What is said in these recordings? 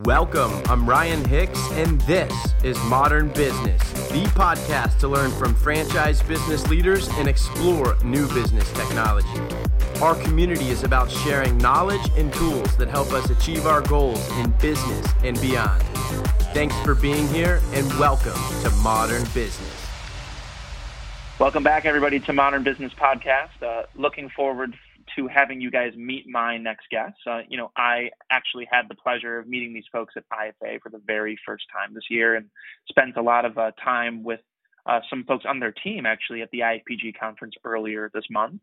Welcome. I'm Ryan Hicks, and this is Modern Business, the podcast to learn from franchise business leaders and explore new business technology. Our community is about sharing knowledge and tools that help us achieve our goals in business and beyond. Thanks for being here, and welcome to Modern Business. Welcome back, everybody, to Modern Business Podcast. Uh, looking forward to having you guys meet my next guests. Uh, you know, I actually had the pleasure of meeting these folks at IFA for the very first time this year and spent a lot of uh, time with uh, some folks on their team actually at the IFPG conference earlier this month.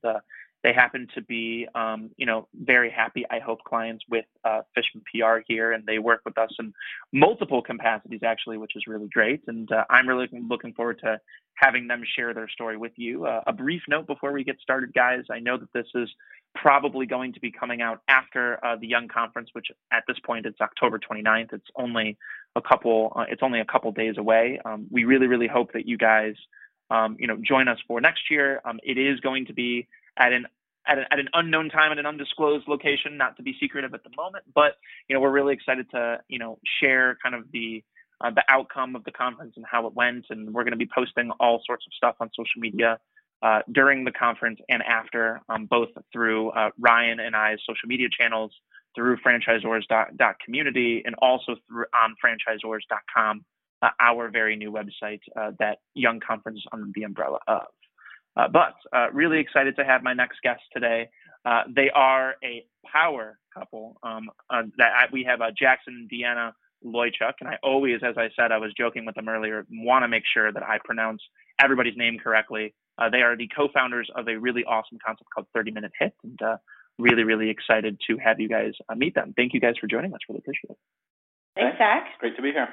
They happen to be, um, you know, very happy, I hope, clients with uh, Fishman PR here, and they work with us in multiple capacities, actually, which is really great. And uh, I'm really looking forward to having them share their story with you. Uh, a brief note before we get started, guys. I know that this is probably going to be coming out after uh, the Young Conference, which at this point it's October 29th. It's only a couple. Uh, it's only a couple days away. Um, we really, really hope that you guys, um, you know, join us for next year. Um, it is going to be at an at, a, at an unknown time at an undisclosed location, not to be secretive at the moment. But you know, we're really excited to you know share kind of the uh, the outcome of the conference and how it went, and we're going to be posting all sorts of stuff on social media uh, during the conference and after, um, both through uh, Ryan and I's social media channels, through franchisors.community, and also through on franchisors.com, uh, our very new website uh, that Young Conference is under the umbrella of. Uh, but uh, really excited to have my next guest today. they are a power couple. Um, that I, we have Jackson and Deanna Loychuk, and I always, as I said, I was joking with them earlier, want to make sure that I pronounce everybody's name correctly. Uh, they are the co-founders of a really awesome concept called 30 Minute Hit, and uh, really, really excited to have you guys uh, meet them. Thank you guys for joining us. Really appreciate it. Thanks, Zach. Great to be here.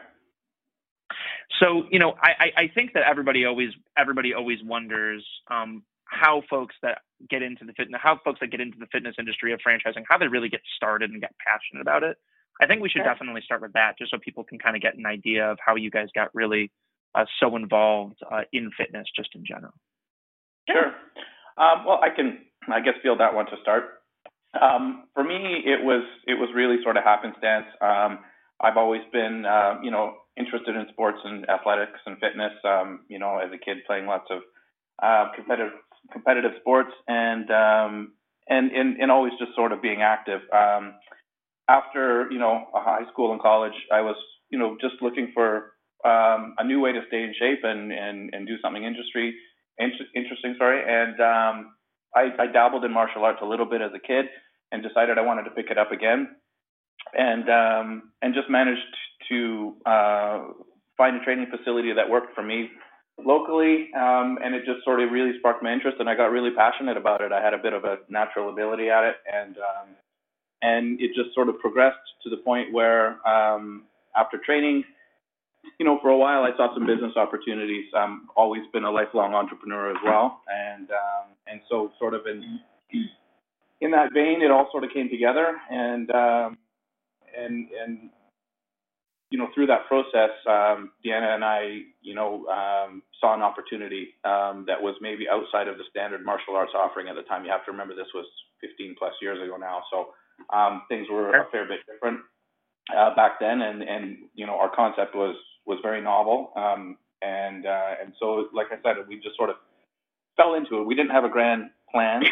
So, you know, I, I think that everybody always everybody always wonders um, how folks that get into the fitness how folks that get into the fitness industry of franchising how they really get started and get passionate about it. I think we should sure. definitely start with that, just so people can kind of get an idea of how you guys got really uh, so involved uh, in fitness, just in general. Sure. Um, well, I can, I guess, feel that one to start. Um, for me, it was it was really sort of happenstance. Um, I've always been, uh, you know, interested in sports and athletics and fitness. Um, you know, as a kid, playing lots of uh, competitive competitive sports and um, and, and and always just sort of being active. Um, after you know high school and college, I was you know just looking for um, a new way to stay in shape and and and do something industry interesting. Sorry, and um, I, I dabbled in martial arts a little bit as a kid and decided I wanted to pick it up again, and um, and just managed to uh, find a training facility that worked for me locally, um, and it just sort of really sparked my interest, and I got really passionate about it. I had a bit of a natural ability at it, and um, and it just sort of progressed to the point where um, after training, you know, for a while I saw some business opportunities. I've always been a lifelong entrepreneur as well, and um, and so sort of in in that vein, it all sort of came together, and um, and and you know, through that process, um, Deanna and I, you know, um, saw an opportunity um, that was maybe outside of the standard martial arts offering at the time. You have to remember this was 15 plus years ago now, so um, things were a fair bit different uh, back then, and and you know our concept was was very novel, um, and uh, and so like I said, we just sort of fell into it. We didn't have a grand plan,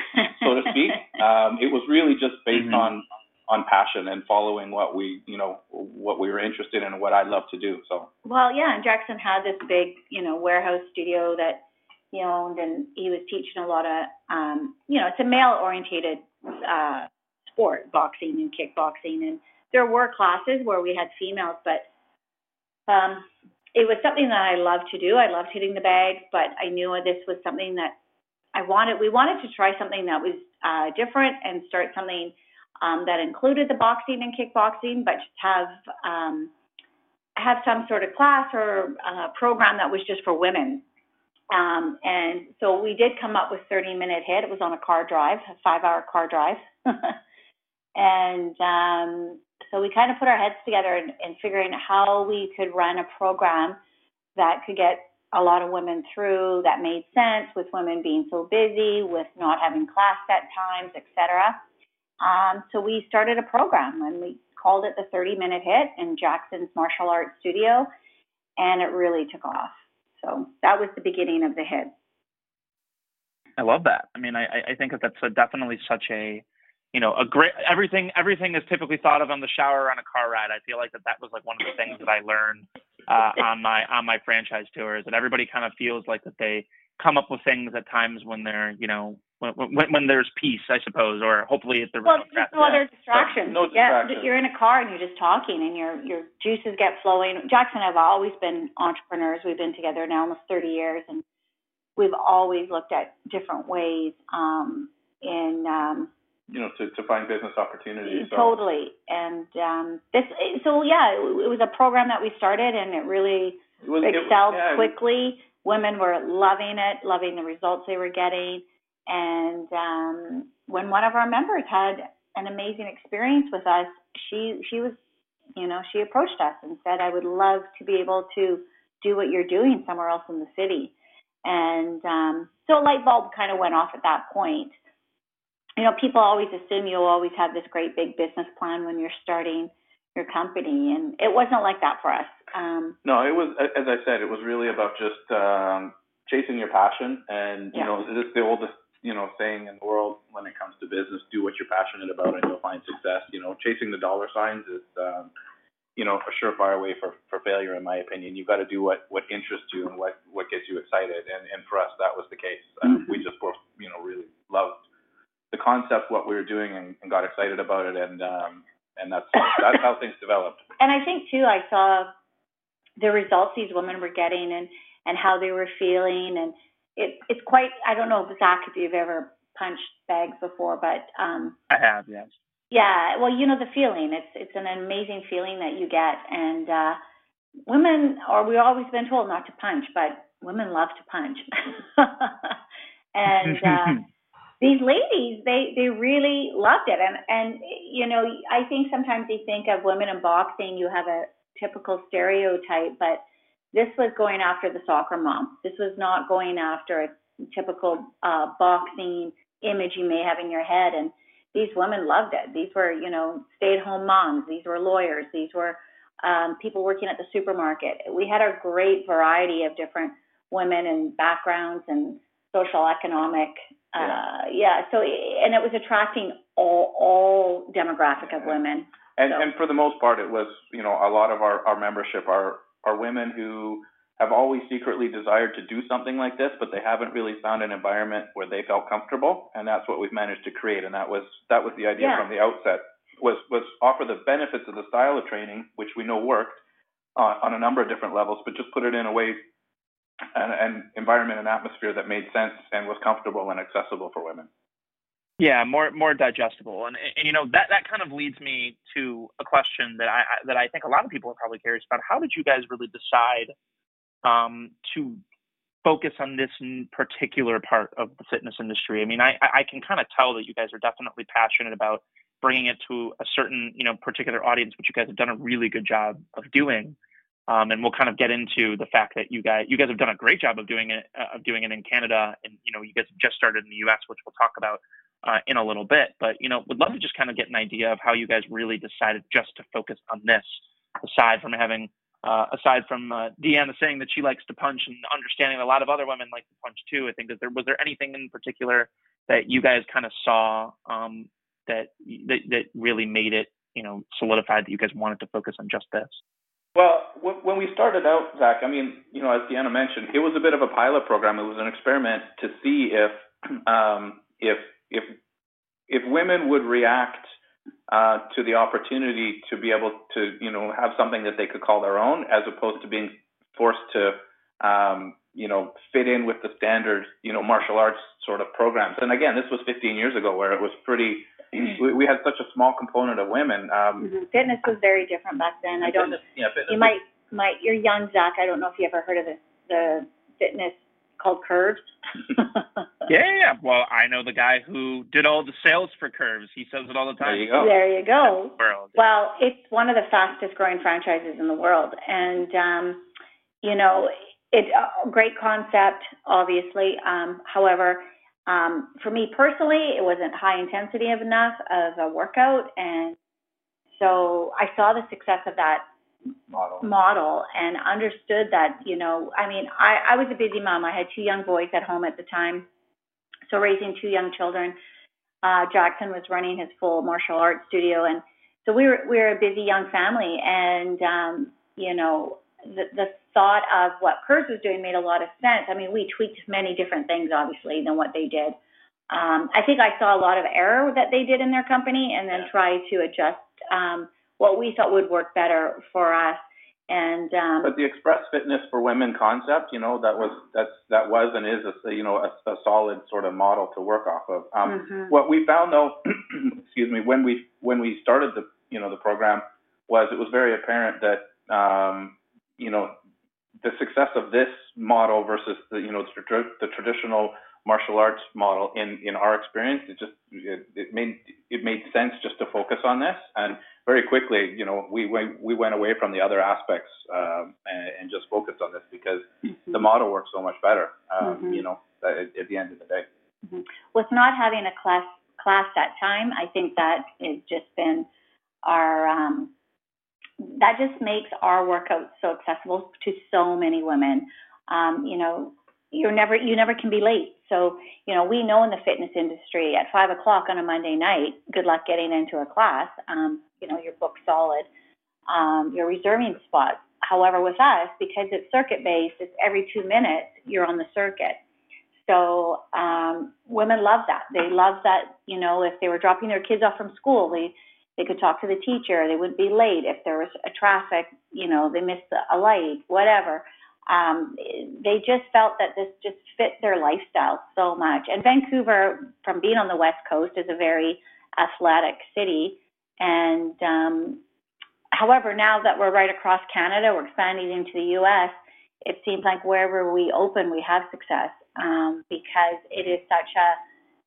so to speak. Um, it was really just based mm-hmm. on on passion and following what we you know what we were interested in and what I love to do. So well, yeah, and Jackson had this big you know warehouse studio that he owned, and he was teaching a lot of um, you know it's a male orientated uh, sport, boxing and kickboxing. And there were classes where we had females, but um, it was something that I loved to do. I loved hitting the bags, but I knew this was something that I wanted. We wanted to try something that was uh, different and start something um, that included the boxing and kickboxing, but just have um, have some sort of class or uh, program that was just for women. Um, and so we did come up with 30 minute hit. It was on a car drive, a five hour car drive. And um, so we kind of put our heads together in, in figuring how we could run a program that could get a lot of women through that made sense with women being so busy, with not having class set times, etc. Um, so we started a program and we called it the 30 minute hit in Jackson's martial arts studio, and it really took off. So that was the beginning of the hit. I love that. I mean, I, I think that that's a, definitely such a, you know, a great everything. Everything is typically thought of on the shower or on a car ride. I feel like that that was like one of the things that I learned uh, on my on my franchise tours, and everybody kind of feels like that they come up with things at times when they're, you know, when, when, when there's peace, I suppose, or hopefully at the well, there's no other distractions. No distractions. Yeah, you're in a car and you're just talking, and your your juices get flowing. Jackson and I have always been entrepreneurs. We've been together now almost 30 years, and we've always looked at different ways um, in um, you know to, to find business opportunities. So. totally. And um, this, so yeah, it, it was a program that we started, and it really It was, it was- excelled yeah, it was- quickly. Women were loving it, loving the results they were getting. And um, when one of our members had an amazing experience with us, she she was, you know, she approached us and said, "I would love to be able to do what you're doing somewhere else in the city." And um, so a light bulb kind of went off at that point. You know, people always assume you'll always have this great big business plan when you're starting your company, and it wasn't like that for us. Um, No, it was as I said, it was really about just um, chasing your passion, and you Yeah. know, it's the oldest you know saying in the world when it comes to business: do what you're passionate about, and you'll find success. You know, chasing the dollar signs is um, you know a surefire way for for failure, in my opinion. You've got to do what what interests you and what what gets you excited, and and for us that was the case. Um, Mhm. We just both you know really loved the concept, what we were doing, and, and got excited about it, and um, and that's that's how things developed. and I think too, I saw the results these women were getting and and how they were feeling, and it it's quite. I don't know, Zach, if you've ever punched bags before, but um, I have, yes. yeah, well, you know the feeling. It's it's an amazing feeling that you get, and uh, women, or we've always been told not to punch, but women love to punch, and. Uh, these ladies they they really loved it and and you know i think sometimes you think of women in boxing you have a typical stereotype but this was going after the soccer mom. This was not going after a typical uh boxing image you may have in your head. And these women loved it. These were you know stay at home moms. These were lawyers. These were um people working at the supermarket. We had a great variety of different women and backgrounds and social economic uh, yeah. So and it was attracting all all demographic of women. And So- and for the most part, it was you know a lot of our our membership are are women who have always secretly desired to do something like this, but they haven't really found an environment where they felt comfortable, and that's what we've managed to create. And that was that was the idea Yeah. from the outset was was offer the benefits of the style of training, which we know worked on, on a number of different levels, but just put it in a way an, an environment and atmosphere that made sense and was comfortable and accessible for women. Yeah, more more digestible, and, and you know that that kind of leads me to a question that I that I think a lot of people are probably curious about. How did you guys really decide um, to focus on this particular part of the fitness industry? I mean, I I I can kind of tell that you guys are definitely passionate about bringing it to a certain you know particular audience, which you guys have done a really good job of doing. Um, and we'll kind of get into the fact that you guys you guys have done a great job of doing it uh, of doing it in Canada, and you know you guys have just started in the U.S., which we'll talk about uh, in a little bit. But you know, would love to just kind of get an idea of how you guys really decided just to focus on this, aside from having, uh, aside from uh, Deanna saying that she likes to punch and understanding that a lot of other women like to punch too. I think that there was there anything in particular that you guys kind of saw um, that, that that really made it, you know, solidified that you guys wanted to focus on just this. Well, when we started out, Zach, I mean, you know, as Deanna mentioned, it was a bit of a pilot program. It was an experiment to see if um, if if if women would react uh, to the opportunity to be able to, you know, have something that they could call their own, as opposed to being forced to, um, you know, fit in with the standard, you know, martial arts sort of programs. And again, this was 15 years ago, where it was pretty. We, we had such a small component of women. Um, Mhm. Fitness was very different back then. I don't. fitness- yeah, fitness You might might you're young, Zach. I don't know if you ever heard of the the fitness called Curves. Yeah, yeah, yeah. Well, I know the guy who did all the sales for Curves. He says it all the time. There time. you go. There you go. World. Well, it's one of the fastest growing franchises in the world, and um, you know, it's a great concept, obviously. Um, however, um, for me personally, it wasn't high intensity enough of a workout, and so I saw the success of that Model. model and understood that, you know, I mean, I, I was a busy mom. I had two young boys at home at the time. So raising two young children, uh, Jackson was running his full martial arts studio. And so we were, we were a busy young family. And, um, you know, the, the thought of what Curves was doing made a lot of sense. I mean, we tweaked many different things, obviously, than what they did. Um, I think I saw a lot of error that they did in their company and then tried to adjust um, what we thought would work better for us. And um, But the Express Fitness for Women concept, you know, that was that's that was and is a you know a, a solid sort of model to work off of. Um, mhm. What we found though, excuse me, when we when we started the you know the program was it was very apparent that um, you know the success of this model versus the you know the, the traditional martial arts model in in our experience. It just it, it made it made sense just to focus on this. And very quickly you know we went we went away from the other aspects um, and, and just focused on this because the model works so much better um, Mhm. you know at, at the end of the day. With not having a class class that time, I think that has just been our um, that just makes our workouts so accessible to so many women. Um, you know, you're never you never can be late. So you know, we know in the fitness industry at five o'clock on a Monday night, good luck getting into a class. Um, you know, you're booked solid. Um, you're reserving spots. However, with us, because it's circuit based, it's every two minutes you're on the circuit. So um, women love that. They love that. You know, if they were dropping their kids off from school, they they could talk to the teacher. They wouldn't be late if there was a traffic. You know, they missed a light, whatever. Um, they just felt that this just fit their lifestyle so much. And Vancouver, from being on the west coast, is a very athletic city. And um, however, now that we're right across Canada, we're expanding into the U.S. It seems like wherever we open, we have success um, because it is such a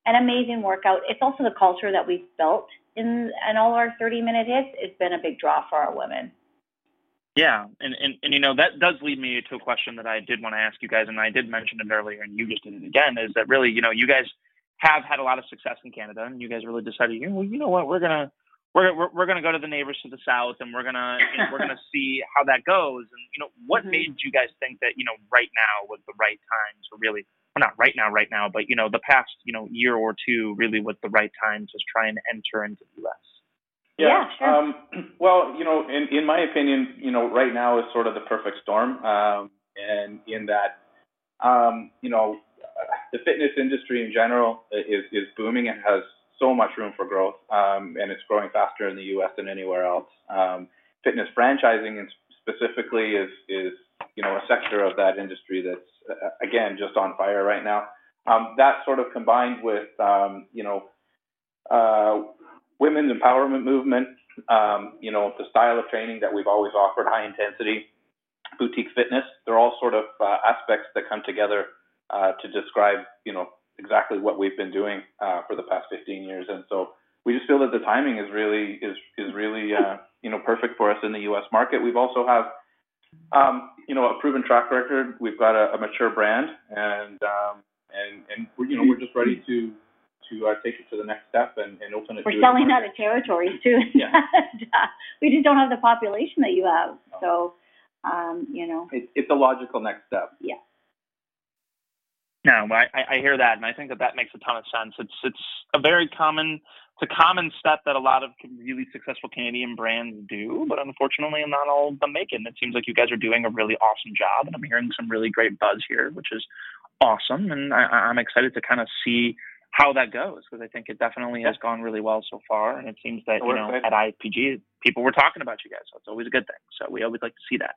an amazing workout. It's also the culture that we've built in in all our 30 minute hits. It's been a big draw for our women. Yeah, and, and and you know that does lead me to a question that I did want to ask you guys, and I did mention it earlier, and you just did it again. Is that really you know you guys have had a lot of success in Canada, and you guys really decided, you know, well, you know what, we're gonna we're we're, we're gonna go to the neighbors to the south, and we're gonna you know, we're gonna see how that goes. And you know, what Mhm. made you guys think that you know right now was the right time to really well, not right now, right now, but you know the past you know year or two really was the right time to try and enter into the U.S. Yeah, sure. Um, well, you know, in, in my opinion, you know, right now is sort of the perfect storm, um, and in that, um, you know, the fitness industry in general is is booming and has so much room for growth, um, and it's growing faster in the U.S. than anywhere else. Um, fitness franchising, and specifically, is is you know a sector of that industry that's uh, again just on fire right now. Um, that sort of combined with um, you know. Uh, women's empowerment movement, um, you know, the style of training that we've always offered, high intensity, boutique fitness, they're all sort of uh, aspects that come together uh, to describe, you know, exactly what we've been doing uh, for the past 15 years. And so we just feel that the timing is really is is really uh, you know perfect for us in the U.S. market. We've also have um, you know a proven track record. We've got a, a mature brand, and um, and and we're, you know we're just ready to to uh, take it to the next step and, and open it. We're to selling the out of territories too. Yeah. we just don't have the population that you have. So, um, you know, It's it's a logical next step. Yeah. No, I, I I hear that, and I think that that makes a ton of sense. It's it's a very common it's a common step that a lot of really successful Canadian brands do, but unfortunately, not all of them make it. And it seems like you guys are doing a really awesome job, and I'm hearing some really great buzz here, which is awesome. And I, I'm excited to kind of see how that goes because I think it definitely has gone really well so far. And it seems that you know at IPG people were talking about you guys, so it's always a good thing. So we always like to see that.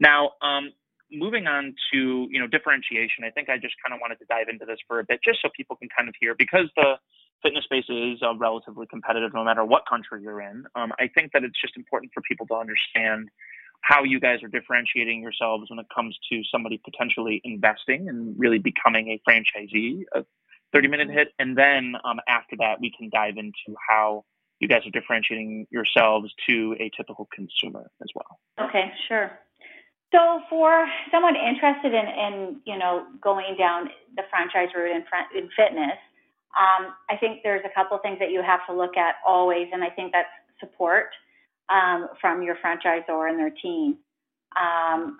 Now, um, moving on to you know differentiation, I think I just kind of wanted to dive into this for a bit, just so people can kind of hear because the fitness space is uh, relatively competitive, no matter what country you're in. Um, I think that it's just important for people to understand how you guys are differentiating yourselves when it comes to somebody potentially investing and really becoming a franchisee of 30 minute hit and then um, after that we can dive into how you guys are differentiating yourselves to a typical consumer as well okay, sure. So for someone interested in, in you know, going down the franchise route in, in fitness, um, I think there's a couple things that you have to look at always, and I think that's support. um, from your franchisor and their team. Um,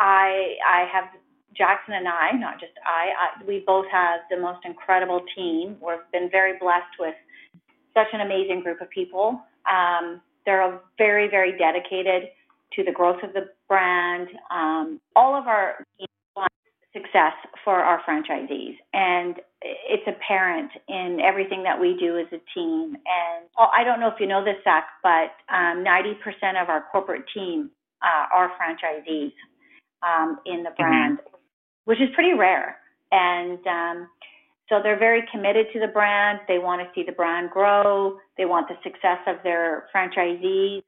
I I have Jackson and I, not just I, I, we both have the most incredible team. We've been very blessed with such an amazing group of people. Um, they're very, very dedicated to the growth of the brand. Um, all of our success for our franchisees, and it's apparent in everything that we do as a team. And oh, I don't know if you know this, Zach, but um, 90% of our corporate team uh, are franchisees um, in the mm-hmm. brand, mm-hmm. Which is pretty rare. And um, so they're very committed to the brand. They want to see the brand grow. They want the success of their franchisees.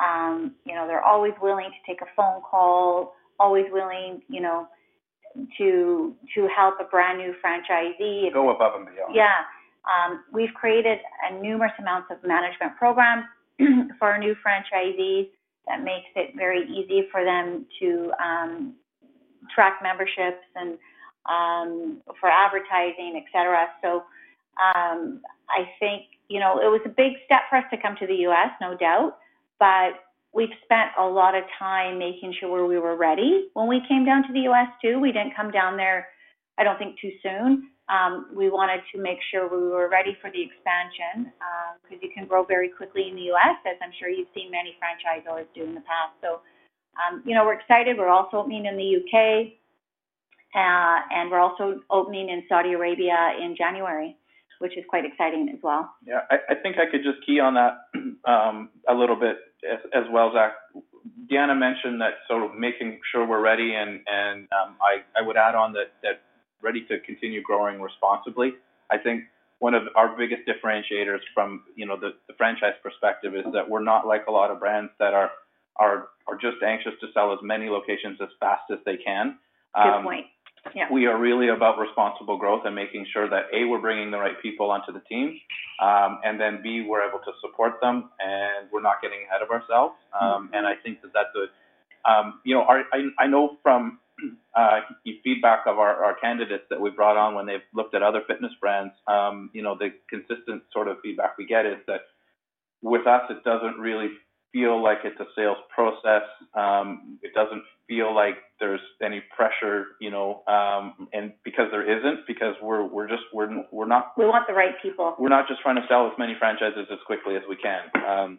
Um, you know, they're always willing to take a phone call, always willing, you know, to to help a brand new franchisee. Go above and beyond. Yeah. Um, we've created a numerous amounts of management programs for our new franchisees that makes it very easy for them to um, track memberships and um, for advertising, et cetera. So um, I think, you know, it was a big step for us to come to the U.S., no doubt, but we've spent a lot of time making sure we were ready when we came down to the U.S. too. We didn't come down there, I don't think, too soon. Um, we wanted to make sure we were ready for the expansion because um, you can grow very quickly in the U.S., as I'm sure you've seen many franchisors do in the past. So, um, you know, we're excited. We're also opening in the U.K. Uh, and we're also opening in Saudi Arabia in January, which is quite exciting as well. Yeah, I, I think I could just key on that um, a little bit as, as, well, Zach. Deanna mentioned that sort of making sure we're ready, and and um, I, I would add on that that ready to continue growing responsibly. I think one of our biggest differentiators from you know the, the franchise perspective is that we're not like a lot of brands that are are are just anxious to sell as many locations as fast as they can. Good um, point. Yeah. We are really about responsible growth and making sure that A, we're bringing the right people onto the team, um, and then B, we're able to support them and we're not getting ahead of ourselves. Um, mm-hmm. And I think that that's a, um, you know, our, I, I know from uh, feedback of our, our candidates that we brought on when they've looked at other fitness brands, um, you know, the consistent sort of feedback we get is that with us, it doesn't really feel like it's a sales process. Um, it doesn't feel like there's any pressure, you know, um, and because there isn't, because we're we're just we're we're not. We want the right people. We're not just trying to sell as many franchises as quickly as we can. Um,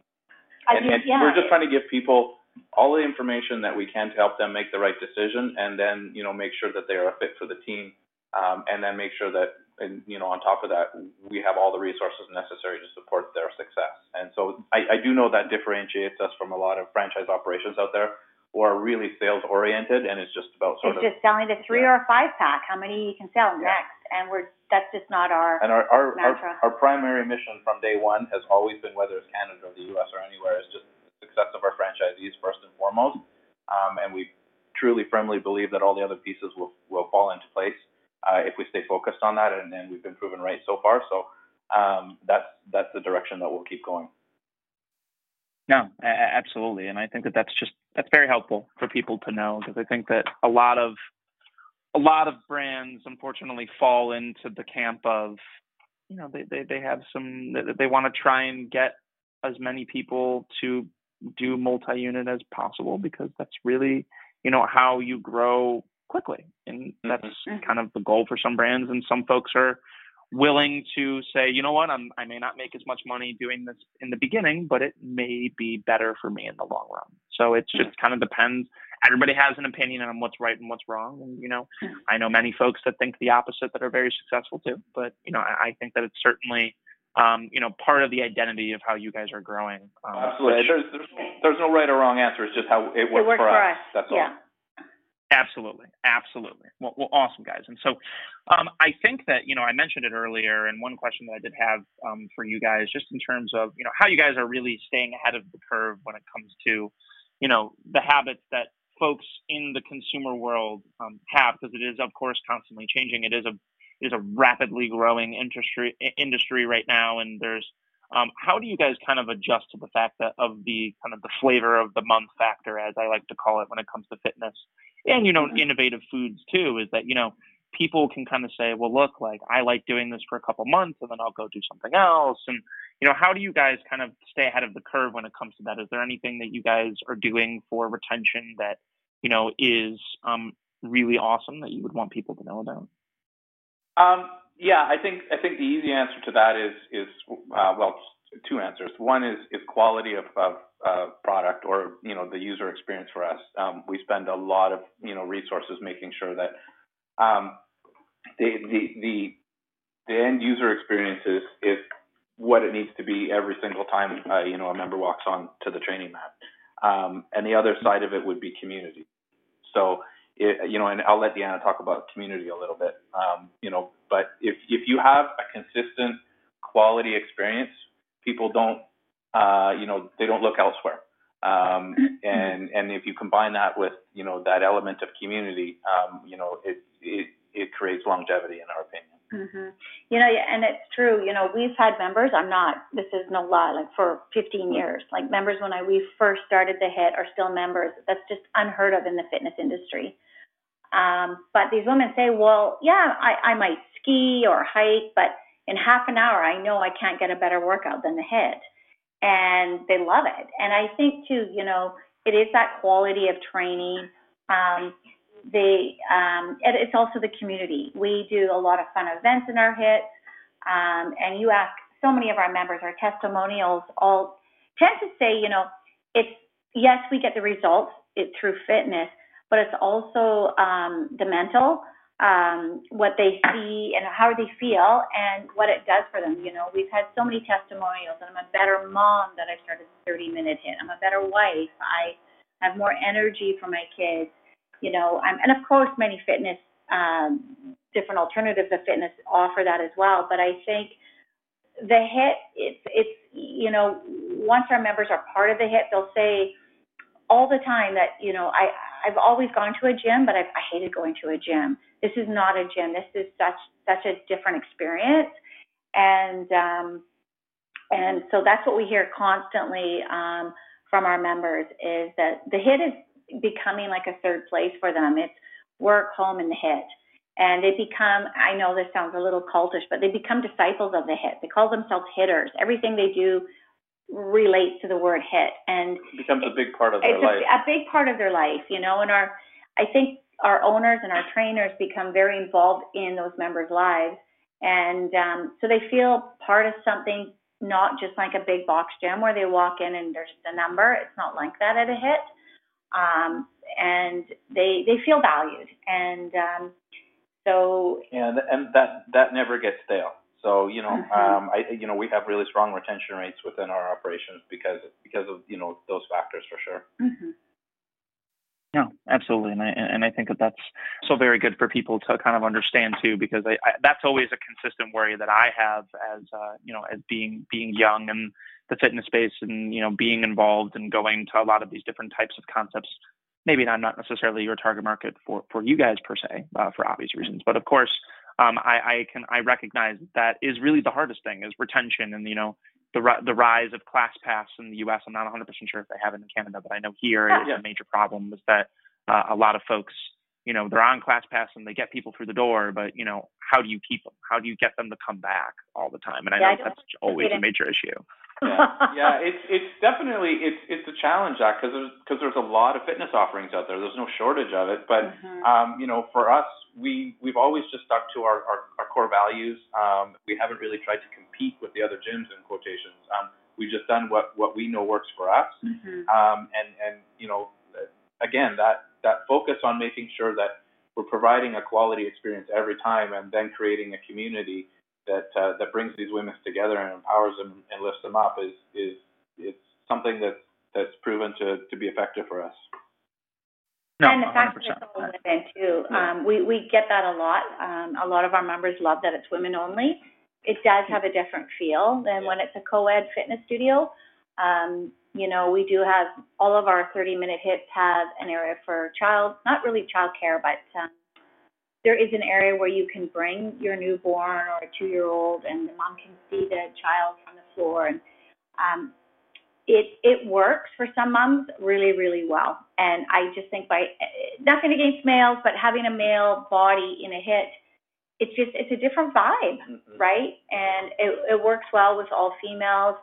and, and yeah. we're just trying to give people all the information that we can to help them make the right decision, and then you know make sure that they are a fit for the team, um, and then make sure that and you know, on top of that, we have all the resources necessary to support their success. And so I, I do know that differentiates us from a lot of franchise operations out there who are really sales oriented and it's just about sort it's of just selling the three yeah. or five pack, how many you can sell yeah. next. And we're that's just not our and our our, our, our primary mission from day one has always been whether it's Canada or the US or anywhere is just the success of our franchisees first and foremost. Um, and we truly firmly believe that all the other pieces will will fall into place uh, if we stay focused on that, and, we've been proven right so far. So um, that's that's the direction that we'll keep going. No, absolutely, and I think that that's just that's very helpful for people to know because I think that a lot of a lot of brands unfortunately fall into the camp of you know they they, they have some they want to try and get as many people to do multi-unit as possible because that's really you know how you grow quickly. And that's mm-hmm. kind of the goal for some brands. And some folks are willing to say, you know what, I'm, I may not make as much money doing this in the beginning, but it may be better for me in the long run. So it just kind of depends. Everybody has an opinion on what's right and what's wrong. And, you know, I know many folks that think the opposite that are very successful too. But, you know, I, I think that it's certainly, um, you know, part of the identity of how you guys are growing. Um, Absolutely. Which, there's, there's, there's no right or wrong answer. It's just how it works, it works for, for us. us. That's yeah. all. Absolutely, absolutely. Well, well awesome, guys. And so, um, I think that you know I mentioned it earlier, and one question that I did have um, for you guys, just in terms of you know how you guys are really staying ahead of the curve when it comes to you know the habits that folks in the consumer world um, have, because it is of course constantly changing. It is a it is a rapidly growing industry industry right now, and there's um, how do you guys kind of adjust to the fact that of the kind of the flavor of the month factor, as I like to call it, when it comes to fitness and you know innovative foods too? Is that you know people can kind of say, well, look, like I like doing this for a couple months and then I'll go do something else, and you know, how do you guys kind of stay ahead of the curve when it comes to that? Is there anything that you guys are doing for retention that, you know, is um, really awesome that you would want people to know about? Um, yeah, I think I think the easy answer to that is is uh, well, two answers. One is is quality of, of uh, product or you know the user experience for us. Um, we spend a lot of you know resources making sure that um, the, the the the end user experience is is what it needs to be every single time uh, you know a member walks on to the training mat. Um, and the other side of it would be community. So it, you know, and I'll let Deanna talk about community a little bit. Um, you know, but if if you have a consistent quality experience, people don't uh, you know they don't look elsewhere. Um, and and if you combine that with you know that element of community, um, you know it, it it creates longevity in our opinion. Mm-hmm. You know, and it's true. You know, we've had members. I'm not. This is no lie. Like for 15 years, like members when I we first started the hit are still members. That's just unheard of in the fitness industry. Um, but these women say, well, yeah, I, I might ski or hike, but in half an hour, I know I can't get a better workout than the hit, and they love it. And I think too, you know, it is that quality of training. Um, they um, it's also the community. We do a lot of fun events in our hit, um, and you ask so many of our members, our testimonials, all tend to say, you know, it's yes, we get the results it, through fitness, but it's also um, the mental, um, what they see and how they feel, and what it does for them. You know, we've had so many testimonials, and I'm a better mom that I started 30 minute hit. I'm a better wife. I have more energy for my kids you know, um, and of course, many fitness, um, different alternatives of fitness offer that as well. But I think the hit, it's, it's, you know, once our members are part of the hit, they'll say all the time that, you know, I, I've always gone to a gym, but I've, I hated going to a gym. This is not a gym. This is such, such a different experience. And, um, and so that's what we hear constantly um, from our members is that the hit is becoming like a third place for them. It's work, home, and the hit. And they become, I know this sounds a little cultish, but they become disciples of the hit. They call themselves hitters. Everything they do relates to the word hit. And it becomes a big part of their it's life. A, a big part of their life, you know, and our, I think our owners and our trainers become very involved in those members' lives. And um, so they feel part of something, not just like a big box gym where they walk in and there's a number. It's not like that at a hit um, and they they feel valued, and um, so and and that that never gets stale. So you know, mm-hmm. um, I you know we have really strong retention rates within our operations because because of you know those factors for sure. Mm-hmm. No, absolutely, and I and I think that that's so very good for people to kind of understand too, because I, I that's always a consistent worry that I have as uh, you know as being being young and the fitness space and you know being involved and going to a lot of these different types of concepts. Maybe not not necessarily your target market for for you guys per se uh, for obvious reasons but of course um, I, I can I recognize that is really the hardest thing is retention and you know the the rise of Class ClassPass in the U.S. I'm not 100 percent sure if they have it in Canada, but I know here yeah. is a major problem is that uh, a lot of folks you know they're on Class ClassPass and they get people through the door, but you know how do you keep them? How do you get them to come back all the time? And I yeah, know I that's always a major issue yeah, yeah, it's it's definitely it's it's a challenge, Jack, because there's because there's a lot of fitness offerings out there. There's no shortage of it, but mm-hmm. um, you know, for us, we we've always just stuck to our our, our core values. Um, we haven't really tried to compete with the other gyms in quotations. Um, we've just done what what we know works for us, mm-hmm. um, and and you know, again, that that focus on making sure that we're providing a quality experience every time, and then creating a community that uh, that brings these women together and empowers them and lifts them up is is it's something that that's proven to to be effective for us. No, and the fact that it's all women too. Um, we we get that a lot. Um, a lot of our members love that it's women only. It does have a different feel than yeah. when it's a co-ed fitness studio. Um, you know, we do have all of our 30-minute hits have an area for child, not really child care, but um, there is an area where you can bring your newborn or a two-year-old, and the mom can see the child from the floor, and um, it it works for some moms really really well. And I just think by nothing against males, but having a male body in a hit it's just it's a different vibe, Mhm. right? And it it works well with all females.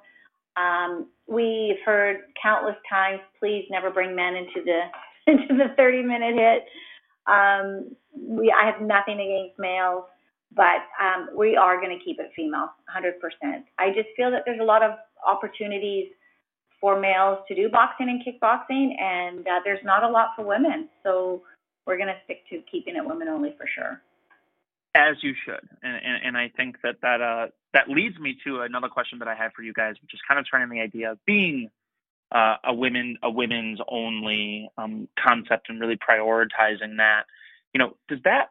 Um, we've heard countless times, please never bring men into the into the 30 minute hit. Um, we I have nothing against males, but um, we are going to keep it female, 100%. I just feel that there's a lot of opportunities for males to do boxing and kickboxing, and uh, there's not a lot for women. So we're going to stick to keeping it women only for sure. As you should, and, and and I think that that uh that leads me to another question that I had for you guys, which is kind of turning the idea of being uh, a women a women's only um, concept and really prioritizing that. You know, does that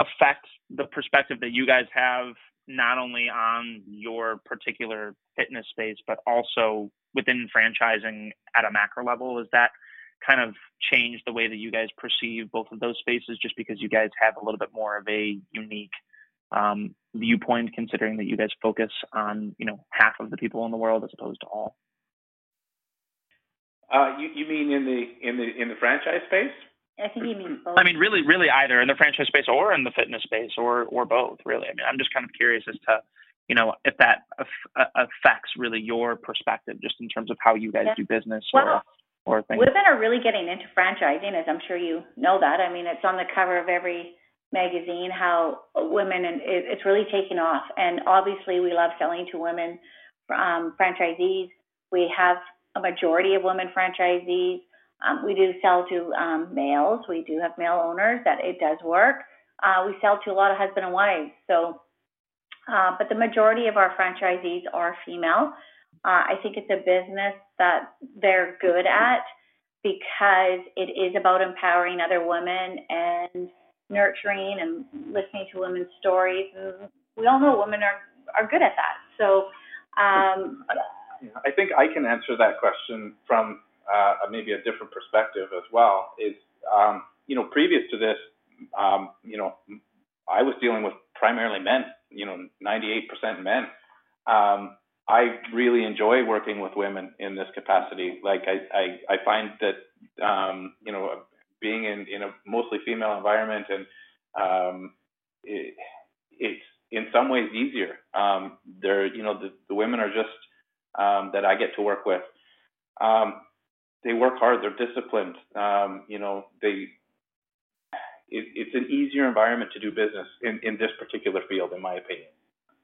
affect the perspective that you guys have not only on your particular fitness space, but also within franchising at a macro level? Is that kind of changed the way that you guys perceive both of those spaces just because you guys have a little bit more of a unique um, viewpoint considering that you guys focus on you know half of the people in the world as opposed to all Uh, you, you mean in the in the in the franchise space? I think he means both. i mean really really either in the franchise space or in the fitness space or or both really i mean i'm just kind of curious as to you know if that aff- affects really your perspective just in terms of how you guys Yeah. do business Well, or or things Women are really getting into franchising, as I'm sure you know that. I mean, it's on the cover of every magazine how women and it, it's really taking off. And obviously, we love selling to women um, franchisees. We have a majority of women franchisees. Um, we do sell to um, males. We do have male owners that it does work. Uh, we sell to a lot of husband and wives. So, uh, but the majority of our franchisees are female. Uh, I think it's a business that they're good at because it is about empowering other women and nurturing and listening to women's stories. And we all know women are, are good at that. So, um, I think I can answer that question from uh, maybe a different perspective as well. Is um, you know previous to this, um, you know, I was dealing with primarily men. You know, 98% men. Um, I really enjoy working with women in this capacity. Like I, I, I find that um, you know being in, in a mostly female environment and um, it, it's in some ways easier. Um, they're you know the, the women are just um, that I get to work with. Um, they work hard. They're disciplined. Um, you know they. It, it's an easier environment to do business in, in this particular field, in my opinion.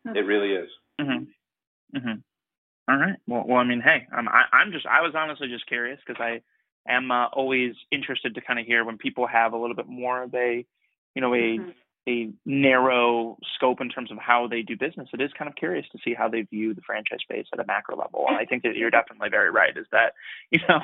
Hmm. It really is. Mhm. Mhm. All right. Well, well, I mean, hey, I'm I, I'm just I was honestly just curious because I am uh, always interested to kind of hear when people have a little bit more of a, you know, a Mhm. A narrow scope in terms of how they do business. It is kind of curious to see how they view the franchise space at a macro level. And I think that you're definitely very right. Is that you know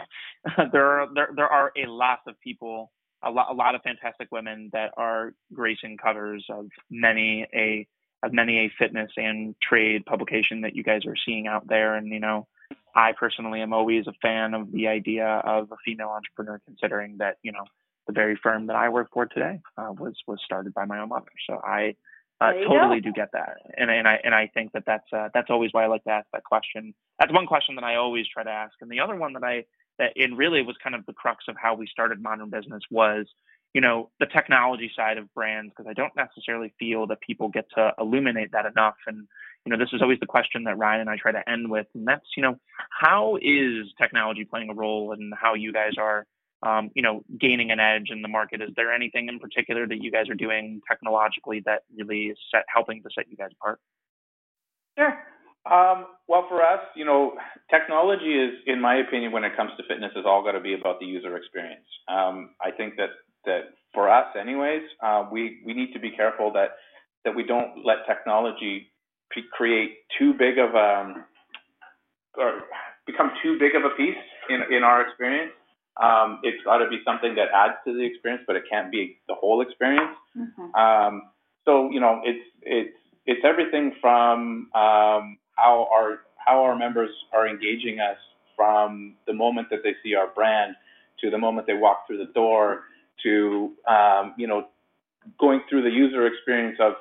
there are there there are a lot of people, a lot a lot of fantastic women that are gracing covers of many a of many a fitness and trade publication that you guys are seeing out there. And, you know, I personally am always a fan of the idea of a female entrepreneur, considering that, you know, the very firm that I work for today uh, was was started by my own mother. So I uh, totally go. do get that, and and I and I think that that's uh, that's always why I like to ask that question. That's one question that I always try to ask, and the other one that I that it really was kind of the crux of how we started modern business was you know the technology side of brands because I don't necessarily feel that people get to illuminate that enough and you know this is always the question that Ryan and I try to end with and that's you know how is technology playing a role in how you guys are um, you know gaining an edge in the market is there anything in particular that you guys are doing technologically that really is set, helping to set you guys apart Sure. Um, well, for us, you know, technology is, in my opinion, when it comes to fitness, is all got to be about the user experience. Um, I think that that for us, anyways, uh, we we need to be careful that that we don't let technology pre- create too big of a or become too big of a piece in in our experience. Um, it's got to be something that adds to the experience, but it can't be the whole experience. Mhm. Um, so you know, it's it's it's everything from um, how our how our members are engaging us from the moment that they see our brand to the moment they walk through the door to um, you know going through the user experience of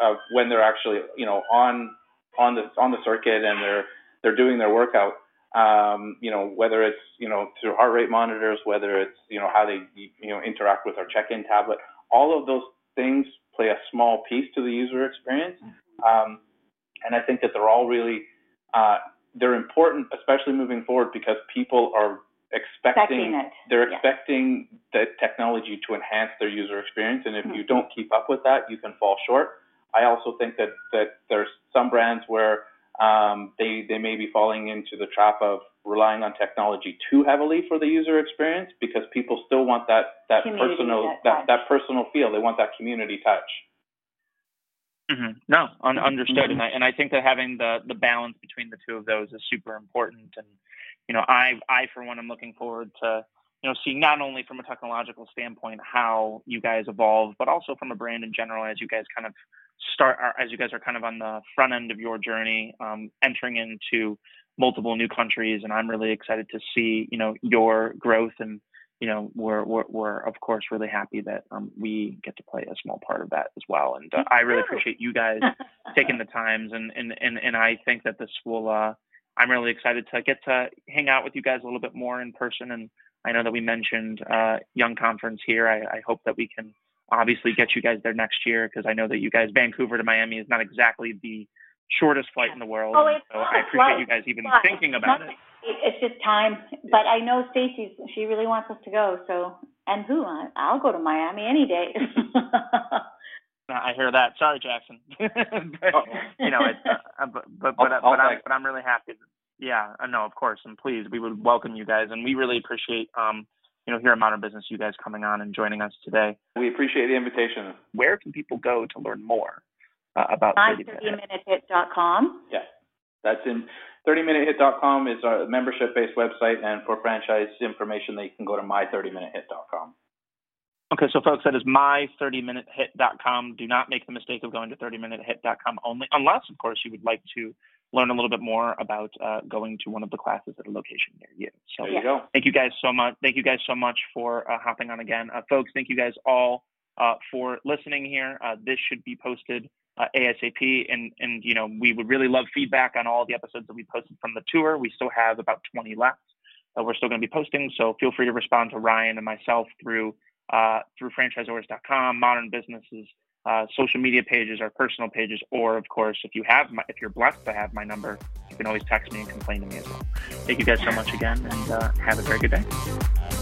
of when they're actually you know on on the on the circuit and they're they're doing their workout. Um, you know whether it's you know through heart rate monitors, whether it's you know how they you know interact with our check-in tablet. All of those things play a small piece to the user experience. Um, and I think that they're all really uh, they're important, especially moving forward, because people are expecting, Expecting they're yeah. expecting the technology to enhance their user experience, and if you Mhm. don't keep up with that, you can fall short. I also think that that there's some brands where um, they they may be falling into the trap of relying on technology too heavily for the user experience because people still want that that Community, personal that that, that personal feel. They want that community touch. hmm No, un- understood, and I and I think that having the the balance between the two of those is super important. And you know, I I for one am looking forward to you know seeing not only from a technological standpoint how you guys evolve, but also from a brand in general as you guys kind of start as you guys are kind of on the front end of your journey, um, entering into multiple new countries, and I'm really excited to see you know your growth and you know, we're, we're, we're of course really happy that um, we get to play a small part of that as well. And uh, I really appreciate you guys taking the times, and, and, and, and I think that this will. Uh, I'm really excited to get to hang out with you guys a little bit more in person. And I know that we mentioned uh, Young Conference here. I, I hope that we can obviously get you guys there next year because I know that you guys Vancouver to Miami is not exactly the shortest flight in the world. Oh, it's so not I a appreciate flight. you guys even But thinking about not- it. It's just time, but I know Stacy's, she really wants us to go, so, and who, I- I'll go to Miami any day. I hear that. Sorry, Jackson. but, you know, it's, uh, but but but, I'll- but, I'll I'm but I'm really happy. Yeah, I know, of course, and please, we would welcome you guys, and we really appreciate, um, you know, here at Modern Business, you guys coming on and joining us today. We appreciate the invitation. Where can people go to learn more uh, about On 30 Minute? 30minutehit.com. Yes, that's in 30minutehit.com is our membership-based website, and for franchise information, they can go to my30minutehit.com. Okay, so folks, that is my30minutehit.com. Do not make the mistake of going to 30minutehit.com only, unless, of course, you would like to learn a little bit more about uh, going to one of the classes at a location near you. So There you go. thank you guys so much. Thank you guys so much for uh, hopping on again, uh, folks. Thank you guys all uh, for listening here. Uh, this should be posted uh, ASAP, and and you know we would really love feedback on all the episodes that we posted from the tour. We still have about 20 left. that we're still going to be posting, so feel free to respond to Ryan and myself through uh, through franchisors.com, Modern Businesses, uh, social media pages, our personal pages, or of course, if you have my, if you're blessed to have my number, you can always text me and complain to me as well. Thank you guys so much again, and uh, have a very good day.